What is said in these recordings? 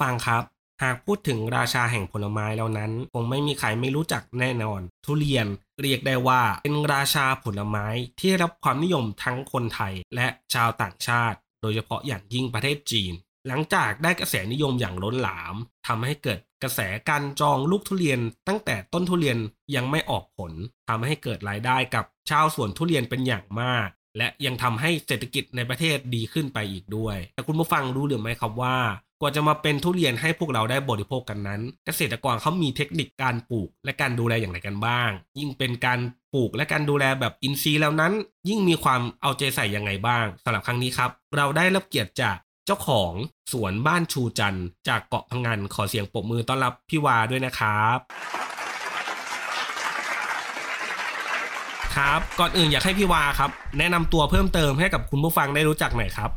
ฟังครับ หากพูดถึงราชาแห่งผลไม้แล้วนั้น คงไม่มีใครไม่รู้จักแน่นอน ทุเรียนเรียกได้ว่าเป็นราชาผลไม้ที่ได้รับความนิยมทั้งคนไทยและชาวต่างชาติ โดยเฉพาะอย่างยิ่งประเทศจีน หลังจากได้กระแสนิยมอย่างล้นหลามทำให้เกิดกระแสการจองลูกทุเรียน ตั้งแต่ต้นทุเรียนยังไม่ออกผลทำให้เกิดรายได้กับชาวสวนทุเรียนเป็นอย่างมากและยังทำให้เศรษฐกิจในประเทศดีขึ้นไปอีกด้วย แต่คุณผู้ฟังรู้หรือไม่ครับว่า กว่าจะมาเป็นทุเรียนให้พวกเราได้บริโภคกันนั้น เกษตรกรเขามีเทคนิคการปลูกและการดูแลอย่างไรกันบ้าง ยิ่งเป็นการปลูกและการดูแลแบบอินทรีย์แล้วนั้น ยิ่งมีความเอาใจใส่ยังไงบ้างสำหรับครั้งนี้ครับ เราได้รับเกียรติจากเจ้าของสวนบ้านชูจันทร์จากเกาะพังงานขอเสียงปรบมือต้อนรับพี่วาด้วยนะครับครับ ก่อนอื่นอยากให้พี่วาครับ แนะนำตัวเพิ่มเติมให้กับคุณผู้ฟังได้รู้จักหน่อยครับ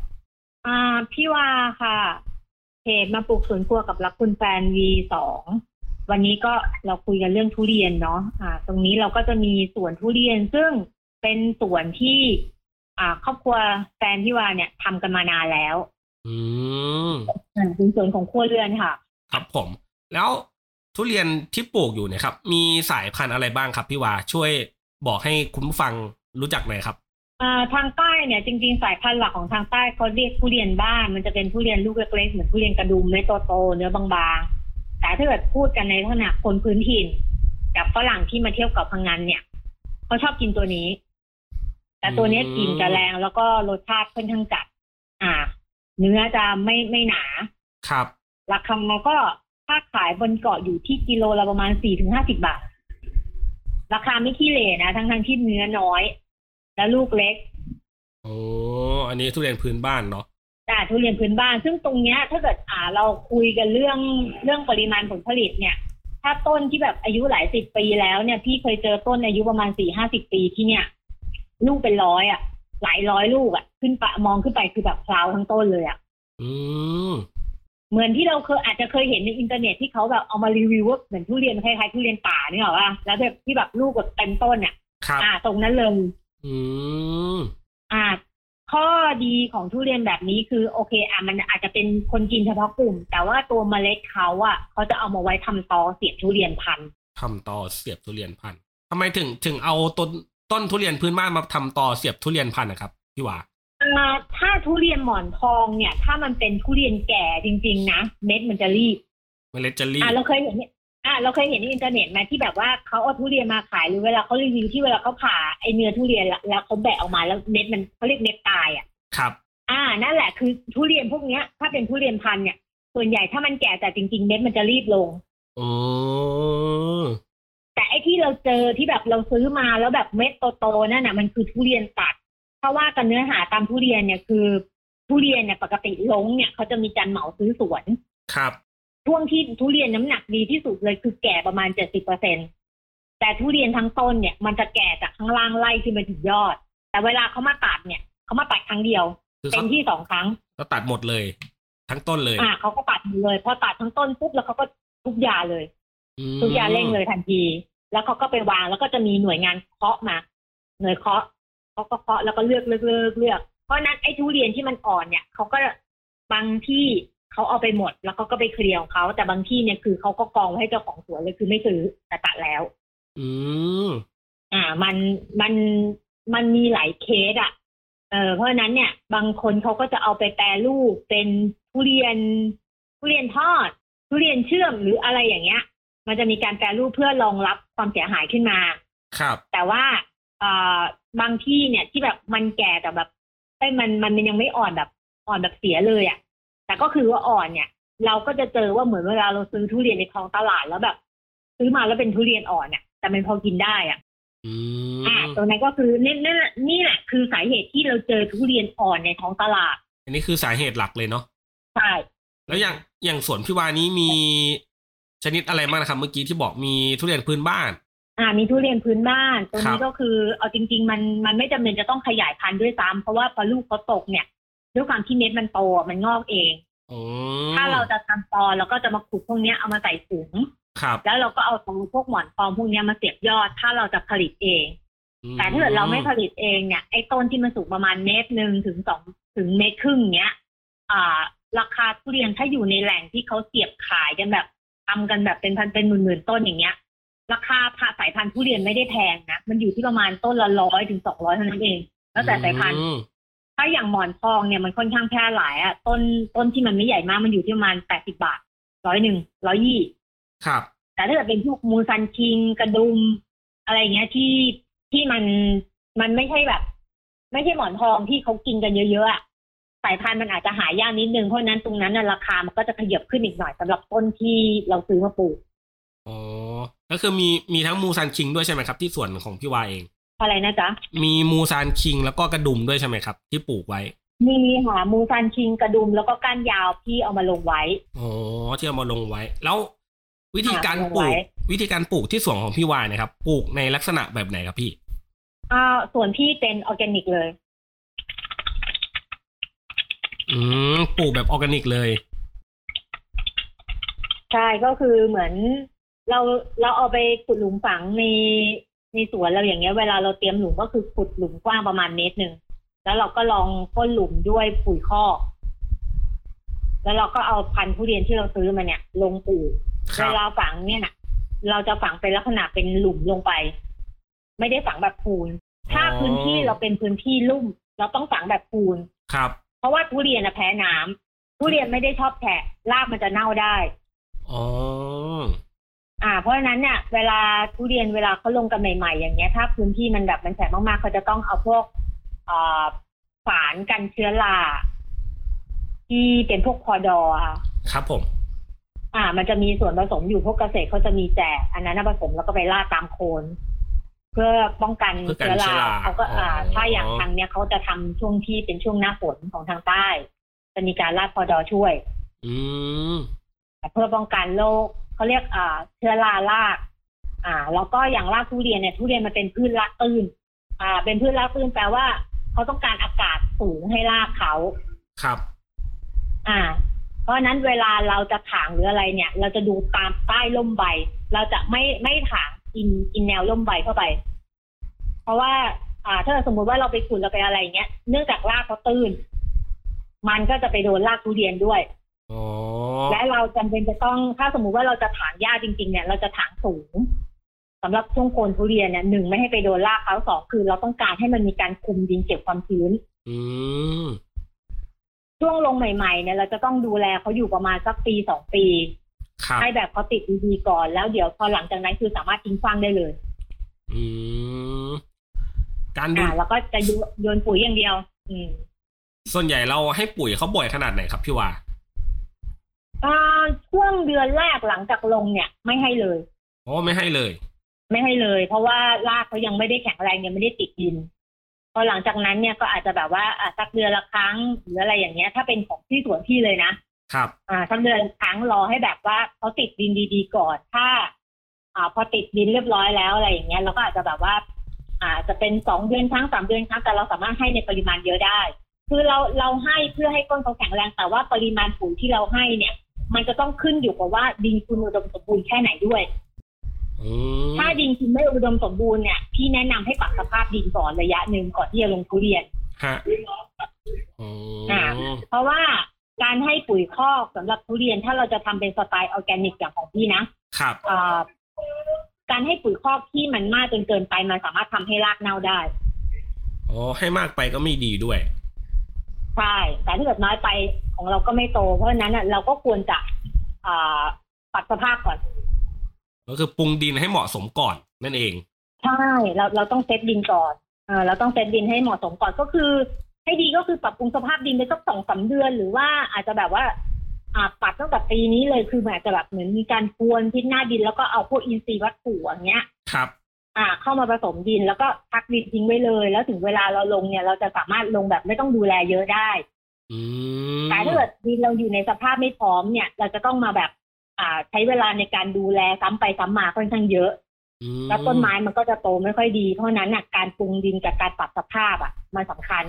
อ่าพี่วาค่ะ เพจมาปลูกสวนครัวกับรักคุณแฟนวีสองวันนี้ก็เราคุยกันเรื่องทุเรียนเนาะอ่า ตรงนี้เราก็จะมีสวนทุเรียนซึ่งเป็นสวนที่ อ่า ครอบครัวแฟนพี่วาเนี่ยทำกันมานานแล้ว อืมอ่าเป็นสวนของครัวเรือนค่ะ ครับผม แล้วทุเรียนที่ปลูกอยู่เนี่ยครับ มีสายพันธุ์อะไรบ้างครับพี่วาช่วยบอกให้คุณผู้ฟังรู้จักหน่อยครับอ่า ทางใต้เนี่ยจริงๆสายพันธุ์หลักของทางใต้เขาเรียกทุเรียนบ้าน มันจะเป็นทุเรียนลูกเล็กๆเหมือนทุเรียนกระดุมเม็ดโตๆเนื้อบางๆแต่ถ้าเกิดพูดกันในลักษณะคนพื้นถิ่นกับฝรั่งที่มาเที่ยวเกาะพังงานเนี่ยเขาชอบกินตัวนี้ แต่ตัวเนี้ยอืมกลินจะแรงแล้วก็รสชาติค่อนข้างจัด อ่า เนื้อจะไม่ไม่หนา ครับราคามันก็ถ้าขายบนเกาะอยู่ที่กิโลละประมาณสี่ถึงห้าสิบาท ราคาไม่ขี้เหร่นะทั้งทั้งๆที่เนื้อน้อย และลูกเล็กโอ้อันนี้ทุเรียนพื้นบ้านเนาะแต่ทุเรียนพื้นบ้าน ซึ่งตรงเนี้ย ถ้าเกิดอ่าเราคุยกันเรื่องเรื่องปริมาณผลผลิตเนี่ย ถ้าต้นที่แบบอายุหลายสิบปีแล้วเนี่ย พี่เคยเจอต้นอายุประมาณสี่ห้าสิบปีที่เนี่ย ลูกเป็นร้อยอะ หลายร้อยลูกอะ ขึ้นไปมองขึ้นไปคือแบบพลาวทั้งต้นเลยอะอืมเหมือนที่เราเคยอาจจะเคยเห็นในอินเทอร์เน็ตที่เขาแบบเอามารีวิวว่าเหมือนทุเรียนคล้ายๆทุเรียนป่าเนี่ยหรอวะแล้วแบบที่แบบลูกแบบเต็มต้นเนี่ยครับอ่า ตรงนั้นเลย อืมอ่าข้อดีของทุเรียนแบบนี้คือโอเคอะมันอาจจะเป็นคนกินเฉพาะกลุ่ม แต่ว่าตัวเมล็ดเขาอะเขาจะเอามาไว้ทำตอเสียบทุเรียนพันธุ์ทำตอเสียบทุเรียนพันธุ์ทำไมถึงถึงเอาต้นต้นทุเรียนพื้นบ้านมาทำตอเสียบทุเรียนพันธุ์นะครับพี่วาอ่าถ้าทุเรียนหมอนทองเนี่ย ถ้ามันเป็นทุเรียนแก่จริง ๆ นะเม็ดมันจะลีบเมล็ดจะลีบอ่าเราเคยเห็นเนี่ย อ่าเราเคยเห็นในอินเทอร์เน็ตไหมที่แบบว่าเขาเอาทุเรียนมาขายหรือเวลาเขารีวิวที่เวลาเขาผ่าไอเนื้อทุเรียนแล้วแล้วเขาแบะออกมาแล้วเม็ดมันเขาเรียกเม็ดตายอะครับ อ่านั่นแหละคือทุเรียนพวกเนี้ย ถ้าเป็นทุเรียนพันธุ์เนี่ย ส่วนใหญ่ถ้ามันแก่แต่จริง ๆเม็ดมันจะรีบลงอืมแต่ไอ้ที่เราเจอที่แบบเราซื้อมาแล้วแบบเม็ดโตๆนั่นน่ะมันคือทุเรียนตัด เพราะว่ากันเนื้อหาตามทุเรียนเนี่ยคือทุเรียนเนี่ยปกติลงเนี่ยเขาจะมีจันเหมาซื้อสวนครับ ช่วงที่ทุเรียนน้ำหนักดีที่สุดเลยคือแก่ประมาณเจ็ดสิบเปอร์เซ็นแต่ทุเรียนทั้งต้นเนี่ยมันจะแก่จากข้างล่างไล่ขึ้นไปถึงยอด แต่เวลาเขามาตัดเนี่ยเขามาตัดครั้งเดียวคือเต็เขามที่สองครั้งเขาตัดหมดเลย ทั้งต้นเลยอ่าเขาก็ตัดหมดเลยพอตัดทั้งต้นปุ๊บแล้วเขาก็ทุกยาเลยอืมทุกยาเร่งเลยทันที แล้วเขาก็ไปวางแล้วก็จะมีหน่วยงานเคาะมาหน่วยเคาะเขาก็เคาะแล้วก็เลือกเลือกเลือกเลือกเพราะฉะนั้นไอ้ทุเรียนที่มันอ่อนเนี่ยเขาก็บางที่ เขาเอาไปหมดแล้วเขาก็ไปเคลียร์ของเขาแต่บางที่เนี่ยคือเขาก็กองไว้ให้เจ้าของสวนเลยคือไม่ซื้อแต่ตัดแล้ว อืมอ่า มันมันมันมีหลายเคสอะเออเพราะฉะนั้นเนี่ย บางคนเขาก็จะเอาไปแปรรูปเป็นทุเรียนทุเรียนทอดทุเรียนเชื่อมหรืออะไรอย่างเงี้ย มันจะมีการแปรรูปเพื่อรองรับความเสียหายขึ้นมา ครับ แต่ว่าเอ่อบางที่เนี่ยที่แบบมันแก่แต่แบบไอ้ยมันมันยังไม่อ่อนแบบอ่อนแบบเสียเลยอะ่ะ แต่ก็คือว่าอ่อนเนี่ย เราก็จะเจอว่าเหมือนเวลาเราซื้อทุเรียนในท้องตลาดแล้วแบบ ซื้อมาแล้วเป็นทุเรียนอ่อนเนี่ยแต่มันพอกินได้อะอือ่ามตรงนั้นก็คือนี่นี่นนี่แหละคือสาเหตุที่เราเจอทุเรียนอ่อนในท้องตลาด อันนี้คือสาเหตุหลักเลยเนาะใช่แล้วอย่างอย่างสวนพี่วานี้มีชนิดอะไรบ้างนะครับเมื่อกี้ที่บอกมีทุเรียนพื้นบ้าน อ่า มีทุเรียนพื้นบ้าน ตรงครันี้บก็คือเอาจริง ๆ มันมันไม่จำเป็นจะต้องขยายพันธุ์ด้วยซ้ำเพราะว่าพอลูกเขาตกเนี่ย ด้วยความที่เม็ดมันโตอะมันงอกเองอืมถ้าเราจะทำตอเราก็จะมาขุดพวกเนี้ยเอามาใส่ถุงครับ แล้วเราก็เอาตรงพวกหมอนทองพวกเนี้ยมาเสียบยอด ถ้าเราจะผลิตเอง แต่ถ้าเกิดเราไม่ผลิตเองเนี่ยไอ้ต้นที่มันสูงประมาณเมตรหนึ่งถึงสองถึงเมตรครึ่งเนี้ย อ่า ราคาทุเรียนถ้าอยู่ในแหล่งที่เขาเสียบขายกันแบบทำกันแบบเป็นพันเป็นหมื่นๆต้นอย่างเงี้ย ราคาผ่าสายพันธุ์ทุเรียนไม่ได้แพงนะมันอยู่ที่ประมาณต้นละร้อยถึงสองร้อยเท่านั้นเอง แล้วแต่สายพันธุ์อืม ถ้าอย่างหมอนทองเนี่ยมันค่อนข้างแพร่หลายอะต้นต้นที่มันไม่ใหญ่มากมันอยู่ที่ประมาณแปดสิบาทร้อยหนึ่งร้อยยี่ครับ แต่ถ้าเกิดเป็นพวกมูซังคิงกระดุม อะไรเงี้ยที่ที่มันมันไม่ใช่แบบ ไม่ใช่หมอนทองที่เขากินกันเยอะๆอะสายพันธุ์มันอาจจะหายากนิดนึงเพราะฉะนั้นตรงนั้นน่ะราคามันก็จะขยับขึ้นอีกหน่อยสำหรับต้นที่เราซื้อมาปลูกอ๋อก็คือมีมีทั้งมูซังคิงด้วยใช่ไหมครับ ที่สวนของพี่วาเอง อะไรนะจ๊ะ มีมูซังคิงแล้วก็กระดุมด้วยใช่ไหมครับ ที่ปลูกไว้ มีหามูซังคิงกระดุมแล้วก็ก้านยาวที่เอามาลงไว้อ๋อที่เอามาลงไว้ แล้ววิธีการอ่าลงปลูไว้วิธีการปลูกที่สวนของพี่วานะครับ ปลูกในลักษณะแบบไหนครับพี่อ่าสวนพี่เป็นออร์แกนิกเลย อืมปลูกแบบออร์แกนิกเลยใช่ก็คือเหมือนเราเราเอาไปขุดหลุมฝังใน ในสวนเราอย่างเงี้ย เวลาเราเตรียมหลุมก็คือขุดหลุมกว้างประมาณเมตรหนึ่งแล้วเราก็ลองพ่นหลุมด้วยปุ๋ยคอกแล้วเราก็เอาพันธุ์ทุเรียนที่เราซื้อมาเนี่ย ลงปลูกครัเวบลาฝังเนี่ยนะเราจะฝังเป็นลักษณะเป็นหลุมลงไป ไม่ได้ฝังแบบปูน ถ้าพื้นที่เราเป็นพื้นที่ลุ่ม เราต้องฝังแบบปูนครับ เพราะว่าทุเรียนนะแพ้น้ำทุเรียนไม่ได้ชอบแฉะรากมันจะเน่าได้อ๋อ อ่า เพราะฉะนั้นเนี่ยเวลาทุเรียนเวลาเขาลงกันใหม่ๆ อย่างเงี้ย ถ้าพื้นที่มันแบบมันแฉะมากๆเขาจะต้องเอาพวกเอ่อฝานกันเชื้อราที่เป็นพวกคอดอร์ค่ะครับผม อ่า มันจะมีส่วนผสมอยู่พวกเกษตรเขาจะมีแจกอันนั้นนะผสมแล้วก็ไปราดตามโคน เพื่อป้องกันเพื่อกันเชื้อราเชื้อราเขาก็อ่าอ๋อถ้าอย่างทางเนี้ยเขาจะทำช่วงที่เป็นช่วงหน้าฝนของทางใต้ จะมีการราดคอดอร์ช่วย อืมเพื่อป้องกันโรค เขาเรียกอ่าเชื้อราราก อ่า แล้วก็อย่างรากทุเรียนเนี่ยทุเรียนมันเป็นพืชรากตื้น อ่า เป็นพืชรากตื้นแปลว่าเขาต้องการอากาศสูงให้รากเขาครับ อ่า เพราะฉะนั้นเวลาเราจะถางหรืออะไรเนี่ย เราจะดูตามใต้ร่มใบ เราจะไม่ไม่ถางอินอินแนวร่มใบเข้าไป เพราะว่าอ่า ถ้าสมมุติว่าเราไปขุดเราไปอะไรเงี้ย เนื่องจากรากเขาตื้น มันก็จะไปโดนรากทุเรียนด้วยอ๋อ และเราจำเป็นจะต้องถ้าสมมุติว่าเราจะถางหญ้าจริง ๆ เนี่ย เราจะถางสูงสำหรับช่วงโคนทุเรียนเนี่ยหนึ่งไม่ให้ไปโดนรากเขาสองคือเราต้องการให้มันมีการคุมดินเก็บความชื้นอืมช่วงลงใหม่ๆเนี่ยเราจะต้องดูแลเขาอยู่ประมาณสักปีสองปีครับให้แบบเขาติดดีๆก่อนแล้วเดี๋ยวพอหลังจากนั้นคือสามารถทิ้งฟางได้เลย อืมการดูอ่าแล้วก็จะโยโยนปุ๋ยอย่างเดียว อืม ส่วนใหญ่เราให้ปุ๋ยเขาบ่อยขนาดไหนครับพี่วาอ่า ช่วงเดือนแรกหลังจากลงเนี่ย ไม่ให้เลยอ๋อไม่ให้เลย ไม่ให้เลย เพราะว่ารากเขายังไม่ได้แข็งแรงยังไม่ได้ติดดิน พอหลังจากนั้นเนี่ยก็อาจจะแบบว่าอะสักเดือนละครั้งหรืออะไรอย่างเงี้ย ถ้าเป็นของที่สวนพี่เลยนะครับ อ่าสักเดือนละครั้งรอให้แบบว่าเขาติดดินดี ๆ ก่อนถ้า อ่า พอติดดินเรียบร้อยแล้วอะไรอย่างเงี้ยเราก็อาจจะแบบว่า อ่าจะเป็นสองเดือนครั้งสามเดือนครั้งแต่เราสามารถให้ในปริมาณเยอะได้ คือเราเราให้เพื่อให้ต้นเขาแข็งแรงแต่ว่าปริมาณปุ๋ยที่เราให้เนี่ย มันจะต้องขึ้นอยู่กับว่าดินคุณอุดมสมบูรณ์แค่ไหนด้วยอืมถ้าดินคุณไม่อุดมสมบูรณ์เนี่ยพี่แนะนำให้ปรับสภาพดินก่อนระยะหนึ่งก่อนที่จะลงทุเรียนฮะอ๋ออ่าเพราะว่าการให้ปุ๋ยคอกสำหรับทุเรียนถ้าเราจะทำเป็นสไตล์ออร์แกนิกอย่างของพี่นะครับอ่าการให้ปุ๋ยคอกที่มันมากจนเกินไปมันสามารถทำให้รากเน่าได้อ๋อให้มากไปก็ไม่ดีด้วย ใช่ แต่ถ้าเกิดน้อยไปของเราก็ไม่โต เพราะฉะนั้นน่ะเราก็ควรจะอ่าปรับสภาพก่อน ก็คือปรุงดินให้เหมาะสมก่อนนั่นเอง ใช่ เราเราต้องเซตดินก่อนเออเราต้องเซตดินให้เหมาะสมก่อนก็คือ ให้ดีก็คือปรับปรุงสภาพดินไปสักสองสามเดือน หรือว่าอาจจะแบบว่าอ่าปัดตั้งแต่ปีนี้เลยคือแบบจะแบบเหมือนมีการพรวนพิษหน้าดินแล้วก็เอาพวกอินทรีย์วัตถุอย่างเงี้ย ครับ อ่าเข้ามาผสมดิน แล้วก็พักดินทิ้งไว้เลย แล้วถึงเวลาเราลงเนี่ย เราจะสามารถลงแบบไม่ต้องดูแลเยอะได้อืมแต่ถ้าเกิดดินเราอยู่ในสภาพไม่พร้อมเนี่ย เราจะต้องมาแบบ อ่า ใช้เวลาในการดูแลซ้ำไปซ้ำมาค่อนข้างเยอะอืมแล้วต้นไม้มันก็จะโตไม่ค่อยดี เพราะฉะนั้นน่ะการปรุงดินกับการปรับสภาพอะมันสำคัญ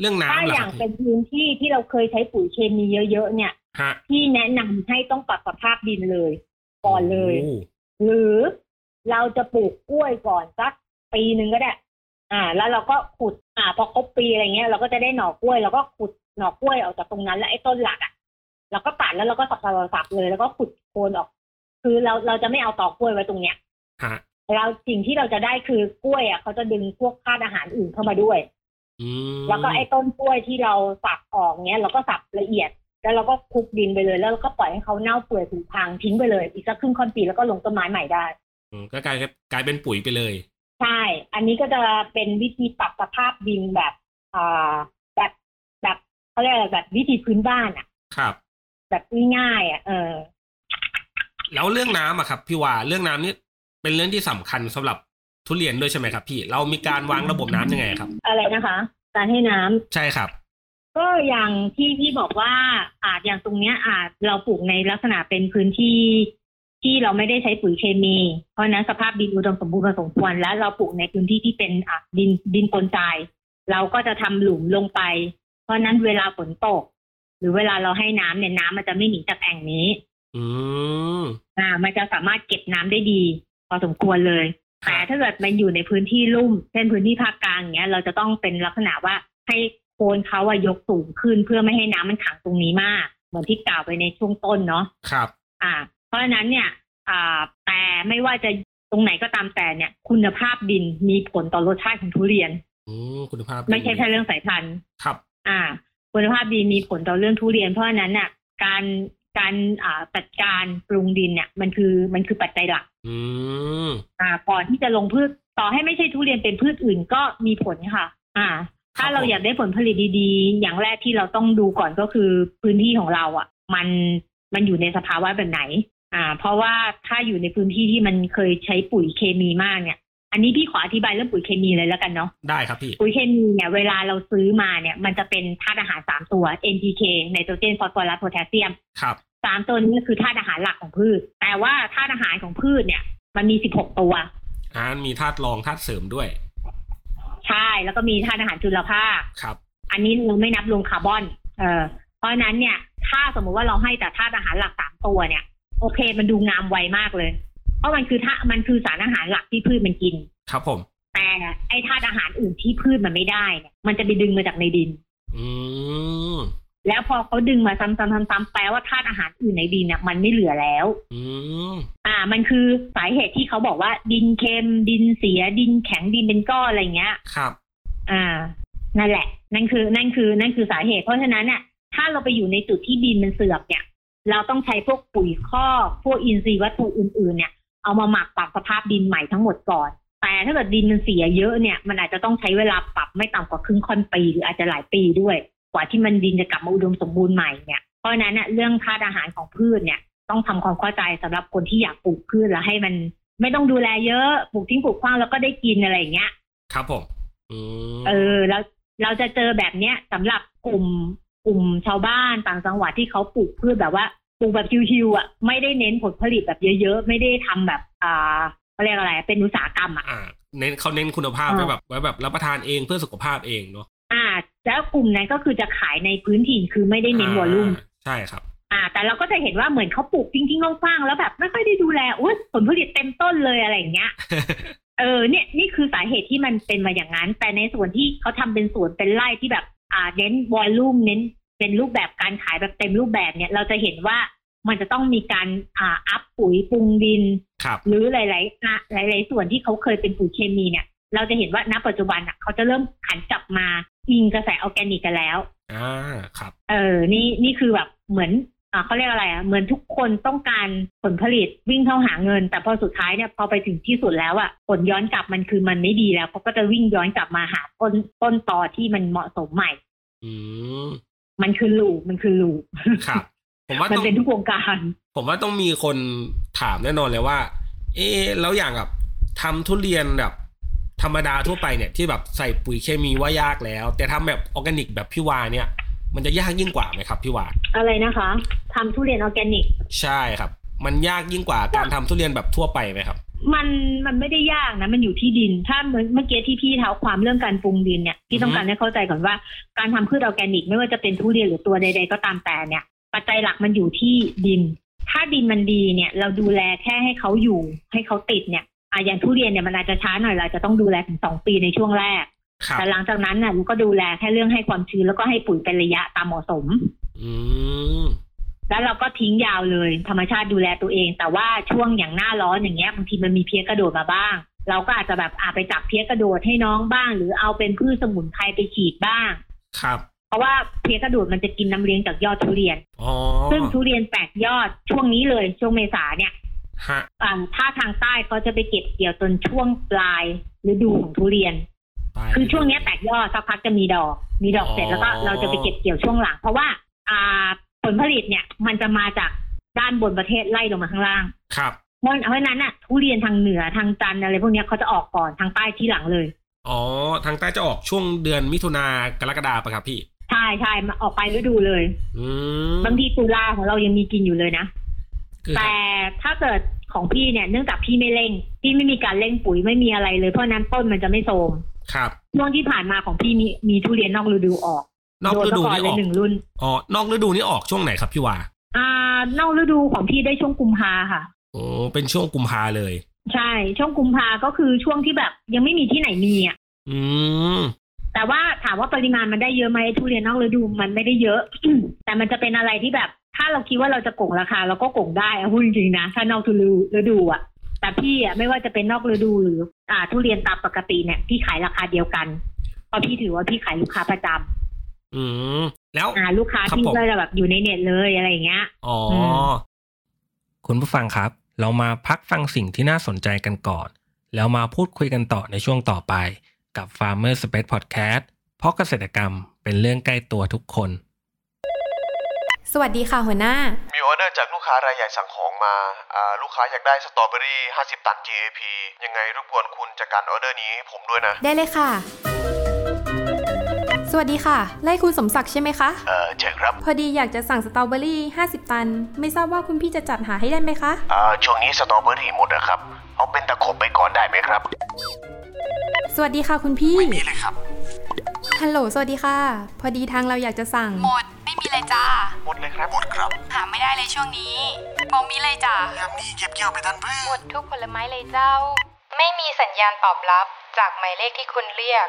เรื่องถ้าน้ำอล่ะคย่ารังบเป็นพื้นที่ที่เราเคยใช้ปุ๋ยเคมีเยอะๆเนี่ยฮะที่แนะนำให้ต้องปรับสภาพดินเลย ก่อนเลยโหรือ เราจะปลูกกล้วยก่อนสักปีหนึ่งก็ได้ อ่า แล้วเราก็ขุด อ่า พอครบปีอะไรเงี้ย เราก็จะได้หน่อกล้วย เราก็ขุดหน่อกล้วยออกจากตรงนั้น แล้วไอ้ต้นหลักอะ เราก็ตัดแล้วเราก็สับสับสับเลย แล้วก็ขุดโคนออก คือเราเราจะไม่เอาตอกล้วยไว้ตรงเนี้ยฮะเราสิ่งที่เราจะได้คือกล้วยอะเขาจะดึงพวกธาตุอาหารอื่นเข้ามาด้วยอืมแล้วก็ไอ้ต้นกล้วยที่เราสับออกเนี้ยเราก็สับละเอียด แล้วเราก็คลุกดินไปเลย แล้วเราก็ปล่อยให้เขาเน่าเปื่อยผุพังทิ้งไปเลย อีกสักครึ่งค่อนปีแล้วก็ลงต้นไม้ใหม่ได้อืม ก็กลายกลายเป็นปุ๋ยไปเลย ใช่ อันนี้ก็จะเป็นวิธีปรับสภาพดินแบบอ่าแบบแบบเขาเรียกอะไรแบบวิธีพื้นบ้านอะครับ แบบง่ายๆอะเออ แล้วเรื่องน้ำอะครับ พี่ว่าเรื่องน้ำนี่เป็นเรื่องที่สำคัญสำหรับทุเรียนด้วยใช่ไหมครับ พี่เรามีการวางระบบน้ำยังไงครับ อะไรนะคะ การให้น้ำใช่ครับ ก็อย่างที่พี่บอกว่าอาจอย่างตรงเนี้ยอาจเราปลูกในลักษณะเป็นพื้นที่ ที่เราไม่ได้ใช้ปุ๋ยเคมี เพราะฉะนั้นสภาพดินอุดมสมบูรณ์พอสมควรและเราปลูกในพื้นที่ที่เป็นอะดินดินปนทราย เราก็จะทำหลุมลงไป เพราะฉะนั้นเวลาฝนตก หรือเวลาเราให้น้ำเนี่ยน้ำมันจะไม่หนีจากแอ่งนี้ อืมอ่า มันจะสามารถเก็บน้ำได้ดี พอสมควรเลยครับแต่ถ้าเกิดมันอยู่ในพื้นที่ลุ่ม เช่นพื้นที่ภาคกลางอย่างเงี้ย เราจะต้องเป็นลักษณะว่าให้โคนเขาอะยกสูงขึ้นเพื่อไม่ให้น้ำมันขังตรงนี้มาก เหมือนที่กล่าวไปในช่วงต้นเนาะครับ อ่า เพราะฉะนั้นเนี่ยอ่าแต่ไม่ว่าจะตรงไหนก็ตามแต่เนี่ย คุณภาพดินมีผลต่อรสชาติของทุเรียนอืมคุณภาพดีไม่ใช่แค่เรื่องสายพันธุ์ครับ อ่า คุณภาพดีมีผลต่อเรื่องทุเรียน เพราะฉะนั้นน่ะ การการอ่าจัดการปรุงดินเนี่ย มันคือมันคือปัจจัยหลัก อืมอ่า ก่อนที่จะลงพืชต่อให้ไม่ใช่ทุเรียนเป็นพืชอื่นก็มีผลค่ะ อ่า ถ้าเราอยากได้ผลผลิตดีๆ อย่างแรกที่เราต้องดูก่อนก็คือพื้นที่ของเราอะ มันมันอยู่ในสภาวะแบบไหน อ่า เพราะว่าถ้าอยู่ในพื้นที่ที่มันเคยใช้ปุ๋ยเคมีมากเนี่ย อันนี้พี่ขออธิบายเรื่องปุ๋ยเคมีเลยแล้วกันเนาะได้ครับพี่ ปุ๋ยเคมีเนี่ยเวลาเราซื้อมาเนี่ย มันจะเป็นธาตุอาหารสามตัว NPK ไนโตรเจนฟอสฟอรัสโพแทสเซียมครับสามตัวนี้คือธาตุอาหารหลักของพืช แต่ว่าธาตุอาหารของพืชเนี่ย มันมีสิบหกตัวอ่ามีธาตุรองธาตุเสริมด้วย ใช่แล้วก็มีธาตุอาหารจุลภาคครับ อันนี้เราไม่นับรวมคาร์บอน เออเพราะฉะนั้นเนี่ย ถ้าสมมุติว่าเราให้แต่ธาตุอาหารหลักสามตัวเนี่ย โอเค มันดูงามไวมากเลย เพราะมันคือธามันคือสารอาหารหลักที่พืชมันกิน ครับผม แต่ไอ้ธาตุอาหารอื่นที่พืชมันไม่ได้เนี่ยมันจะไปดึงมาจากในดิน อืมแล้วพอเขาดึงมาซ้ำๆๆๆแปลว่าธาตุอาหารอื่นในดินเนี่ยมันไม่เหลือแล้ว อืมอ่า มันคือสาเหตุที่เขาบอกว่า ดินเค็มดินเสียดินแข็งดินเป็นก้อนอะไรเงี้ย ครับ อ่า นั่นแหละ นั่นคือ นั่นคือ นั่นคือสาเหตุ เพราะฉะนั้นเนี่ยถ้าเราไปอยู่ในจุดที่ดินมันเสื่อมเนี่ย เราต้องใช้พวกปุ๋ยคอกพวกอินทรีย์วัตถุอื่นๆ เนี่ย เอามาหมักปรับสภาพดินใหม่ทั้งหมดก่อน แต่ถ้าเกิดดินมันเสียเยอะเนี่ย มันอาจจะต้องใช้เวลาปรับไม่ต่ำกว่าครึ่งค่อนปีหรืออาจจะหลายปีด้วย กว่าที่มันดินจะกลับมาอุดมสมบูรณ์ใหม่เนี่ย เพราะฉะนั้นเนี่ยเรื่องธาตุอาหารของพืชเนี่ยต้องทำความเข้าใจสำหรับคนที่อยากปลูกพืชแล้วให้มันไม่ต้องดูแลเยอะปลูกทิ้งปลูกขว้างแล้วก็ได้กินอะไรอย่างเงี้ย ครับผมอืมเออแล้วเราจะเจอแบบเนี้ยสำหรับกลุ่มกลุ่มชาวบ้านต่างจังหวัดที่เขาปลูกพืชแบบว่า ปลูกแบบชิวๆอะไม่ได้เน้นผลผลิตแบบเยอะ ๆ ไม่ได้ทำแบบอ่าเขาเรียกอะไร เป็นอุตสาหกรรมอะอ่าเน้นเขาเน้นคุณภาพอ่าไว้แบบไว้แบบรับประทานเองเพื่อสุขภาพเองเนาะอ่า แล้วกลุ่มนั้นก็คือจะขายในพื้นถิ่นคือไม่ได้เน้นวอลลุ่มอ่าใช่ครับ อ่า แต่เราก็จะเห็นว่าเหมือนเขาปลูกทิ้งๆกว้างๆแล้วแบบไม่ค่อยได้ดูแลอุ้ยผลผลิตเต็มต้นเลยอะไรอย่างเงี้ยเออเนี่ยนี่คือสาเหตุที่มันเป็นมาอย่างนั้น แต่ในส่วนที่เขาทำเป็นสวนเป็นไร่ที่แบบ อ่าเน้นวอลลุ่มเน้น เป็นรูปแบบการขายแบบเต็มรูปแบบเนี่ย เราจะเห็นว่ามันจะต้องมีการอ่าอัพปุ๋ยปรุงดินครับหรือหลายๆอะหลาย ๆ ส่วนที่เขาเคยเป็นปุ๋ยเคมีเนี่ย เราจะเห็นว่าณปัจจุบันอะเขาจะเริ่มหันกลับมาอิงกระแสออร์แกนิกกันแล้วอ่าครับ เออนี่นี่คือแบบเหมือนอ่าเขาเรียกอะไรอะเหมือนทุกคนต้องการผลผลิตวิ่งเข้าหาเงิน แต่พอสุดท้ายเนี่ยพอไปถึงที่สุดแล้วอะผลย้อนกลับมันคือมันไม่ดีแล้วเขาก็จะวิ่งย้อนกลับมาหาต้นต้นตอที่มันเหมาะสมใหม่ อืม มันคือลูปมันคือลูปครับผมว่ามันต้องเป็นทุกวงการ ผมว่าต้องมีคนถามแน่นอนเลยว่า เอ๊ะแล้วอย่างแบบทำทุเรียนแบบ ธรรมดาทั่วไปเนี่ยที่แบบใส่ปุ๋ยเคมีว่ายากแล้ว แต่ทำแบบออร์แกนิกแบบพี่วาเนี่ย มันจะยากยิ่งกว่าไหมครับพี่วาอะไรนะคะทำทุเรียนออร์แกนิก ใช่ครับ มันยากยิ่งกว่าการทำทุเรียนแบบทั่วไปไหมครับ มันมันไม่ได้ยากนะ มันอยู่ที่ดิน ถ้าเมื่อเมื่อกี้ที่พี่เท้าความเรื่องการปรุงดินเนี่ยพี่ต้องการให้เข้าใจก่อนว่า การทำพืชออร์แกนิก ไม่ว่าจะเป็นทุเรียนหรือตัวใด ๆ ก็ตามแต่เนี่ย ปัจจัยหลักมันอยู่ที่ดิน ถ้าดินมันดีเนี่ย เราดูแลแค่ให้เขาอยู่ ให้เขาติดเนี่ยอะอย่างทุเรียนเนี่ยมันอาจจะช้าหน่อยเราจะต้องดูแลถึงสองปีในช่วงแรกครับแต่หลังจากนั้นน่ะเราก็ดูแลแค่เรื่องให้ความชื้นแล้วก็ให้ปุ๋ยเป็นระยะตามเหมาะสม อืม แล้วเราก็ทิ้งยาวเลย ธรรมชาติดูแลตัวเอง แต่ว่าช่วงอย่างหน้าร้อนอย่างเงี้ยบางทีมันมีเพี้ยกระโดดมาบ้าง เราก็อาจจะแบบอาไปจับเพี้ยกระโดดให้น้องบ้าง หรือเอาเป็นพืชสมุนไพรไปฉีดบ้าง ครับ เพราะว่าเพี้ยกระโดดมันจะกินน้ำเลี้ยงจากยอดทุเรียนอ๋อซึ่งทุเรียนแตกยอดช่วงนี้เลยช่วงเมษาเนี่ยฮะอ่าถ้าทางใต้เขาจะไปเก็บเกี่ยวจนช่วงปลายฤดูของทุเรียนไปคือช่วงเนี้ยแตกยอดสักพักจะมีดอก มีดอกเสร็จอ๋อแล้วก็เราจะไปเก็บเกี่ยวช่วงหลัง เพราะว่าอ่าผ ลผลิตเนี่ย มันจะมาจากด้านบนประเทศไล่ลงมาข้างล่าง ครับ เพราะเพราะฉะนั้นน่ะทุเรียนทางเหนือทางจันทร์อะไรพวกเนี้ยเขาจะออกก่อนทางใต้ที่หลังเลย อ๋อ ทางใต้จะออกช่วงเดือนมิถุนากรกฎาปะครับพี่ ใช่ใช่มาออกไปฤดูเลย อืมบางทีตุลาของเรายังมีกินอยู่เลยนะคือแต่ถ้าเกิดของพี่เนี่ยเนื่องจากพี่ไม่เร่ง พี่ไม่มีการเร่งปุ๋ยไม่มีอะไรเลยเพราะฉะนั้นต้นมันจะไม่โทรมครับช่วงที่ผ่านมาของพี่มีมีทุเรียนนอกฤดูออก นอกฤดูโนนี่ไปอก่อนอกเลยหนึ่งรุ่นอ๋อนอกฤดูนี่ออกช่วงไหนครับพี่วาอ่านอกฤดูของพี่ได้ช่วงกุมภาค่ะโอ้เป็นช่วงกุมภาเลย ใช่ ช่วงกุมภาก็คือช่วงที่แบบยังไม่มีที่ไหนมีอะอืมแต่ว่าถามว่าปริมาณมันได้เยอะไหมทุเรียนนอกฤดูมันไม่ได้เยอะ แต่มันจะเป็นอะไรที่แบบ ถ้าเราคิดว่าเราจะโกงราคาเราก็โกงได้อะพูดจริงๆนะถ้านอกฤดูฤดูอะแต่พี่อะไม่ว่าจะเป็นนอกฤดูหรือ อ่า ทุเรียนตามปกติเนี่ยพี่ขายราคาเดียวกันเพราะพี่ถือว่าพี่ขายลูกค้าประจำ อืมแล้วอ่าลูกค้าครับที่ผมก็จะแบบอยู่ในเน็ตเลยอะไรอย่างเงี้ยอ๋อมคุณผู้ฟังครับ เรามาพักฟังสิ่งที่น่าสนใจกันก่อน แล้วมาพูดคุยกันต่อในช่วงต่อไป กับ Farmer Space Podcast เพราะเกษตรกรรมเป็นเรื่องใกล้ตัวทุกคน สวัสดีค่ะหัวหน้า มีออเดอร์จากลูกค้ารายใหญ่สั่งของมาอ่าลูกค้าอยากได้สตรอเบอรี่ 50 ตัน GAP ยังไงรบกวนคุณจัดการออเดอร์นี้ให้ผมด้วยนะ ได้เลยค่ะ สวัสดีค่ะ ไล่คุณสมศักดิ์ใช่ไหมคะ เออใช่ครับ พอดีอยากจะสั่งสตรอเบอรี่ 50 ตัน ไม่ทราบว่าคุณพี่จะจัดหาให้ได้ไหมคะอ่าช่วงนี้สตรอเบอรี่หมดนะครับ เอาเป็นตะขบไปก่อนได้ไหมครับ สวัสดีค่ะคุณพี่ นี่เลยครับ ฮัลโหล สวัสดีค่ะ พอดีทางเราอยากจะสั่ง หมด ไม่มีเลยจ้า หมดเลยครับ หมดครับหาไม่ได้เลยช่วงนี้บอมีเลยจ้า ยามนี้เก็บเกี่ยวไปทันเพื่หมอดทุกผลไม้เลยเจ้า ไม่มีสัญญาณตอบรับจากหมายเลขที่คุณเรียก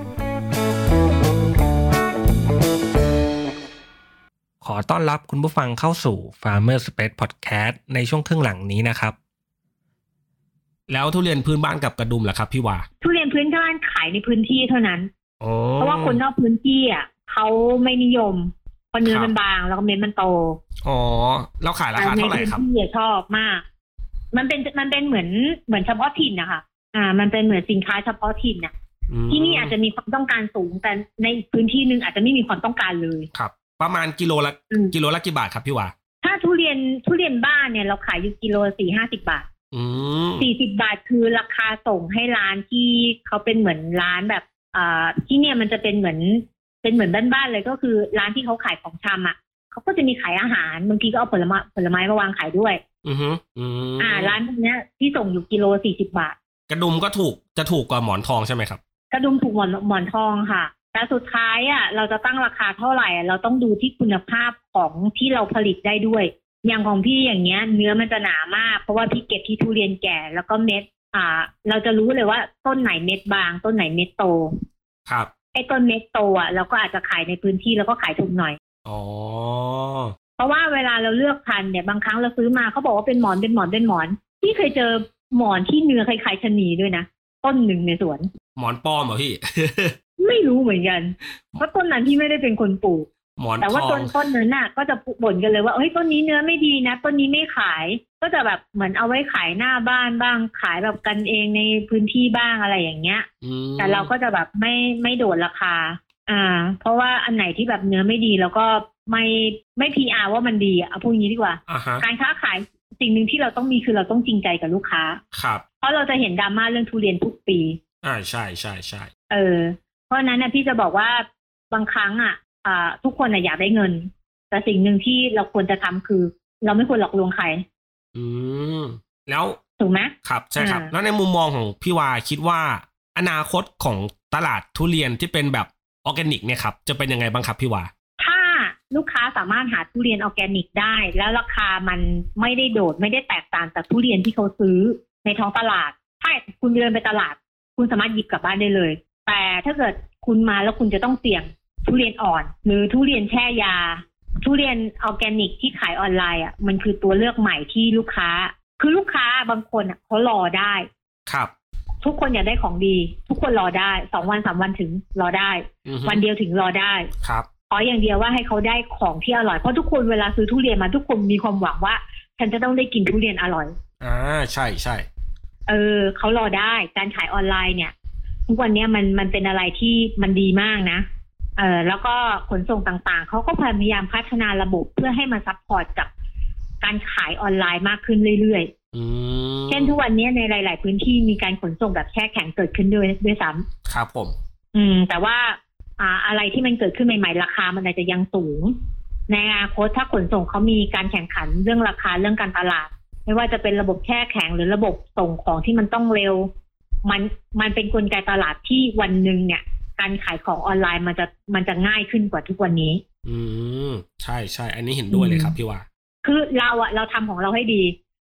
ขอต้อนรับคุณผู้ฟังเข้าสู่ Farmer Space Podcast ในช่วงครึ่งหลังนี้นะครับ แล้วทุเรียนพื้นบ้านกับกระดุมล่ะครับพี่วาทุเรียนพื้นบ้านขายในพื้นที่เท่านั้นอ๋อเพราะว่าคนนอกพื้นที่อะเขาไม่นิยมเพราะเนื้อครับมันบางแล้วก็เม็ดมันโต อ๋อเราขายราคาในเท่าไหร่พื้นครับที่อะชอบมาก มันเป็นมันเป็นเหมือนเหมือนเฉพาะถิ่นนะคะอ่า มันเป็นเหมือนสินค้าเฉพาะถิ่นน่ะมที่นี่อาจจะมีความต้องการสูงแต่ในอีกพื้นที่หนึ่งอาจจะไม่มีความต้องการเลยครับ ประมาณกิโลละอืมกิโลละกี่บาทครับพี่วาถ้าทุเรียนทุเรียนบ้านเนี่ยเราขายอยู่กิโลสี่ห้าสิบาทอืมสี่สิบาทคือราคาส่งให้ร้านที่เขาเป็นเหมือนร้านแบบอ่าที่เนี่ยมันจะเป็นเหมือน เป็นเหมือนบ้านๆเลยก็คือ ร้านที่เขาขายของชำอะเขาก็จะมีขายอาหารบางทีก็เอาผลไม้ผลไม้มาวางขายด้วย อือฮึอืมอ่า ร้านพวกเนี้ยที่ส่งอยู่กิโลสี่สิบาท กระดุมก็ถูกจะถูกกว่าหมอนทองใช่ไหมครับ กระดุมถูกหมอนหมอนทองค่ะ แต่สุดท้ายอะเราจะตั้งราคาเท่าไหร่อะเราต้องดูที่คุณภาพของที่เราผลิตได้ด้วย อย่างของพี่อย่างเงี้ย เนื้อมันจะหนามาก เพราะว่าพี่เก็บที่ทุเรียนแก่แล้วก็เม็ด อ่า เราจะรู้เลยว่าต้นไหนเม็ดบาง ต้นไหนเม็ดโต ครับไอ้ต้นเม็ดโตอะเราก็อาจจะขายในพื้นที่แล้วก็ขายถูกหน่อยอ๋อราะว่าเวลาเราเลือกพันธุ์เนี่ยบางครั้งเราซื้อมาเขาบอกว่าเป็นหมอนเป็นหมอนเป็นหมอนที่เคยเจอหมอนที่เนื้อคล้ายๆชะนีด้วยนะต้นหนึ่งในสวน หมอนปลอมเหรอพี่ ไม่รู้เหมือนกัน เพราะต้นนั้นที่ไม่ได้เป็นคนปลูกหมอนแต่ว่าทอต้งนต้นนั้นน่ะ ก็จะบ่นกันเลยว่าเฮ้ยต้นนี้เนื้อไม่ดีนะต้นนี้ไม่ขาย ก็จะแบบเหมือนเอาไว้ขายหน้าบ้านบ้าง ขายแบบกันเองในพื้นที่บ้างอะไรอย่างเงี้ยอืมแต่เราก็จะแบบไม่ไม่โดดราคา อ่า เพราะว่าอันไหนที่แบบเนื้อไม่ดีแล้วก็ไม่ไม่พีอาว่ามันดีอะเอาพูดอย่างนี้ดีกว่าอ่าฮะการค้าขายสิ่งหนึ่งที่เราต้องมีคือเราต้องจริงใจกับลูกค้า ครับ เพราะเราจะเห็นดราม่าเรื่องทุเรียนทุกปี อ่าใช่ใช่ใช่เออเพ ราะฉะนั้นนะพี่จะบอกว่าบางครั้งอะอ่าทุกคนอะอยากได้เงิน แต่สิ่งหนึ่งที่เราควรจะทำคือ เราไม่ควรหลอกลวงใคร อืมแล้วถูกไหมครับใช่ครับอ่าแล้วในมุมมองของพี่วาคิดว่า อนาคตของตลาดทุเรียนที่เป็นแบบออร์แกนิกเนี่ยครับ จะเป็นยังไงบ้างครับพี่วาถ้าลูกค้าสามารถหาทุเรียนออร์แกนิกได้ แล้วราคามันไม่ได้โดดไม่ได้แตกต่างจากทุเรียนที่เขาซื้อในท้องตลาดถ้าคุณเดินไปตลาด คุณสามารถหยิบกลับบ้านได้เลย แต่ถ้าเกิดคุณมาแล้วคุณจะต้องเสี่ยงทุเรียนอ่อน หรือทุเรียนแช่ยา ทุเรียนออร์แกนิกที่ขายออนไลน์อะมันคือตัวเลือกใหม่ที่ลูกค้า คือลูกค้าบางคนอะเขารอได้ครับ ทุกคนอยากได้ของดี ทุกคนรอได้สองวันสามวันถึงรอได้อือฮึวันเดียวถึงรอได้ครับขออย่างเดียวว่าให้เขาได้ของที่อร่อยเพราะทุกคนเวลาซื้อทุเรียนมาทุกคนมีความหวังว่า ฉันจะต้องได้กินทุเรียนอร่อยอ่าใช่ใช่เออเขารอได้การขายออนไลน์เนี่ย ทุกวันเนี้ยมันมันเป็นอะไรที่มันดีมากนะเออแล้วก็ขนส่งต่างๆ เขาก็พยายามพัฒนาระบบเพื่อให้มา support กับการขายออนไลน์มากขึ้นเรื่อยอืมๆเช่นทุกวันเนี้ยในหลาย ๆ พื้นที่มีการขนส่งแบบแช่แข็งเกิดขึ้นด้วยด้วยซ้ำครับผม อืม แต่ว่าอ่าอะไรที่มันเกิดขึ้นใหม่ ๆ ราคามันอาจจะยังสูง ในอนาคตถ้าขนส่งเขามีการแข่งขันเรื่องราคาเรื่องการตลาด ไม่ว่าจะเป็นระบบแช่แข็งหรือระบบส่งของที่มันต้องเร็ว มันมันเป็นกลไกตลาดที่วันหนึ่งเนี่ย การขายของออนไลน์มันจะมันจะง่ายขึ้นกว่าทุกวันนี้ อืมใช่ใช่อันนี้เห็นด้วยเลยครับพี่วาคือเราอะเราทำของเราให้ดี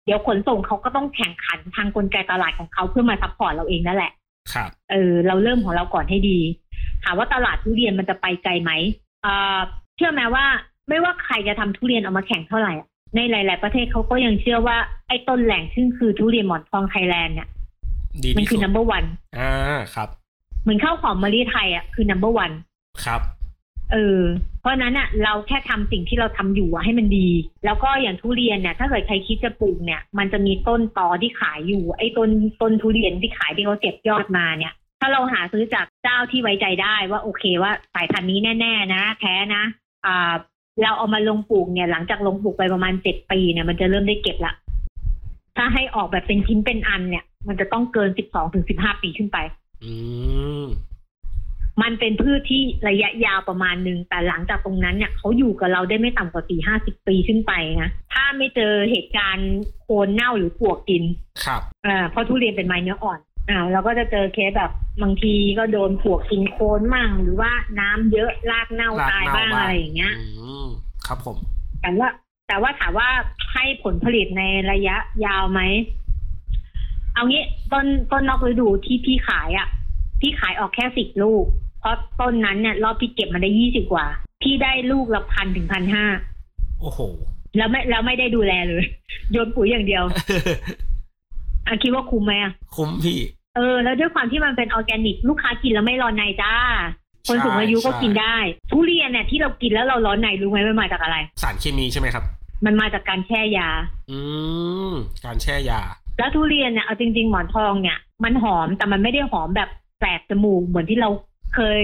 เดี๋ยวขนส่งเขาก็ต้องแข่งขันทางกลไกตลาดของเขาเพื่อมา support เราเองนั่นแหละครับเออเราเริ่มของเราก่อนให้ดีถามว่าตลาดทุเรียนมันจะไปไกลไหมอ่าเชื่อไหมว่าไม่ว่าใครจะทำทุเรียนเอามาแข่งเท่าไหร่อะในหลาย ๆ ประเทศเขาก็ยังเชื่อว่าไอ้ต้นแหล่งซึ่งคือทุเรียนหมอนทองไทยแลนด์เนี่ยดี มันที่คืสุอด number one อ่าครับ เหมือนข้าวหอมมะลิไทยอะคือ number one ครับเออเพราะฉะนั้นอะ เราแค่ทำสิ่งที่เราทำอยู่อะให้มันดี แล้วก็อย่างทุเรียนเนี่ย ถ้าเกิดใครคิดจะปลูกเนี่ย มันจะมีต้นตอที่ขายอยู่ ไอ้ต้นต้นทุเรียนที่ขายที่เขาเก็บยอดมาเนี่ย ถ้าเราหาซื้อจากเจ้าที่ไว้ใจได้ว่าโอเคว่าสายพันธุ์นี้แน่ ๆ นะแท้นะอ่าเราเอามาลงปลูกเนี่ย หลังจากลงปลูกไปประมาณเจ็ดปีเนี่ยมันจะเริ่มได้เก็บละถ้าให้ออกแบบเป็นชิ้นเป็นอันเนี่ย มันจะต้องเกินสิบสองถึงสิบห้าปีขึ้นไป อืมมันเป็นพืชที่ระยะยาวประมาณหนึ่งแต่หลังจากตรงนั้นเนี่ยเขาอยู่กับเราได้ไม่ต่ำกว่าสี่ห้าสิบปีขึ้นไปนะถ้าไม่เจอเหตุการณ์โคนเน่าหรือปลวกกิน ครับอ่าเพราะทุเรียนเป็นไม้เนื้ออ่อนอ่าเราก็จะเจอเคสแบบบางทีก็โดนปลวกกินโคนมั่ง หรือว่าน้ำเยอะรากเน่ารากตายเน่าบ้างบ้างอะไรอย่างเงี้ยอืมครับผมแต่ว่าแต่ว่าถามว่าให้ผลผลิตในระยะยาวไหม เอางี้ต้นต้นนอกฤดูที่พี่ขายอะ่ะ พี่ขายออกแค่สิบลูก เพราะต้นนั้นเนี่ยรอบพี่เก็บมาได้ยี่สิบกว่า พี่ได้ลูกละพันถึงพันห้าโอ้โหแล้วไม่แล้วไม่ได้ดูแลเลยโยนปุ๋ยอย่างเดียวอะคิดว่าคุ้มไหมอะคุ้มพี่ เออ แล้วด้วยความที่มันเป็นออร์แกนิก ลูกค้ากินแล้วไม่ร้อนในจ้า คนสูงอายุก็ใช่กินได้ ทุเรียนเนี่ยที่เรากินแล้วเราร้อนในรู้ไหมมันมาจากอะไร สารเคมีใช่ไหมครับ มันมาจากการแช่ยา อืมการแช่ยา แล้วทุเรียนเนี่ยเอาจริง ๆ หมอนทองเนี่ย มันหอมแต่มันไม่ได้หอมแบบแสบจมูกเหมือนที่เราเคย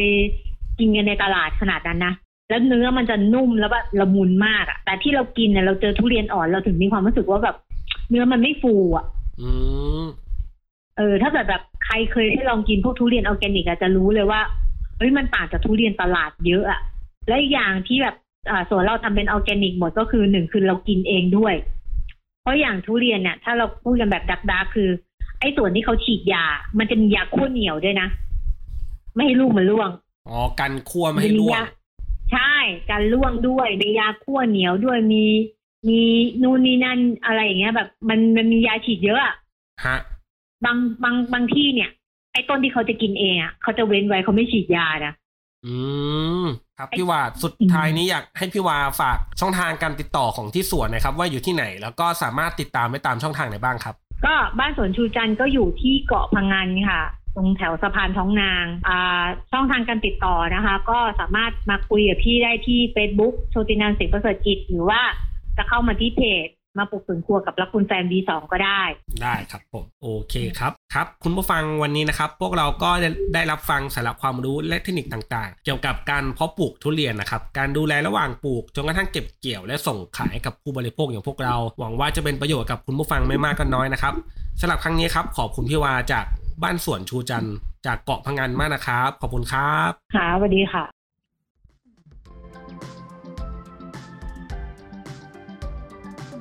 กินกันในตลาดขนาดนั้นนะแล้วเนื้อมันจะนุ่มแล้วแบบละมุนมากอะแต่ที่เรากินเนี่ยเราเจอทุเรียนอ่อนเราถึงมีความรู้สึกว่าแบบ เนื้อมันไม่ฟูอะอืมเออ ถ้าเกิดแบบใครเคยได้ลองกินพวกทุเรียนออร์แกนิกอะจะรู้เลยว่าเฮ้ยมันต่างจากทุเรียนตลาดเยอะอะและอีกอย่างที่แบบอ่าส่วนเราทำเป็นออร์แกนิกหมดก็คือหนึ่งคือเรากินเองด้วย เพราะอย่างทุเรียนเนี่ยถ้าเราพูดกันแบบดักดาคือ ไอ้ส่วนที่เขาฉีดยา มันจะมียาขั้วเหนียวด้วยนะ ไม่ให้ลูกมันร่วง อ๋อ กันคั่วไม่ให้ร่วงยาใช่การร่วงด้วยมียาขั้วเหนียวด้วยมี มีนู่นนี่นั่นอะไรอย่างเงี้ย แบบ มันมันมียาฉีดเยอะอะฮะ บางบางบางที่เนี่ย ไอ้ต้นที่เขาจะกินเองอะเขาจะเว้นไว้เขาไม่ฉีดยานะอืม ครับพี่วาสุดท้ายนี้อยากให้พี่วาฝากช่องทางการติดต่อของที่สวนนะครับ ว่าอยู่ที่ไหนแล้วก็สามารถติดตามได้ตามช่องทางไหนบ้างครับ ก็บ้านสวนชูจันทร์ก็อยู่ที่เกาะพังงานค่ะ ตรงแถวสะพานท้องนางอ่าช่องทางการติดต่อนะคะ ก็สามารถมาคุยกับพี่ได้ที่ Facebook โชตินันสิงห์ประเสริฐกิจหรือว่าจะเข้ามาที่เพจ มาปลูกสวนครัวกับรักคุณแฟน B2 ก็ได้ ได้ครับผมโอเคครับครับ คุณผู้ฟังวันนี้นะครับ พวกเราก็ได้ได้รับฟังสาระความรู้และเทคนิคต่างๆ เกี่ยวกับการเพาะปลูกทุเรียนนะครับ การดูแลระหว่างปลูกจนกระทั่งเก็บเกี่ยว และส่งขายกับผู้บริโภคอย่างพวกเรา หวังว่าจะเป็นประโยชน์กับคุณผู้ฟังไม่มากก็น้อยนะครับสำหรับครั้งนี้ครับขอบคุณพี่วาจากบ้านสวนชูจันทร์จากเกาะพังงานมากนะครับ ขอบคุณครับค่ะสวัสดีค่ะ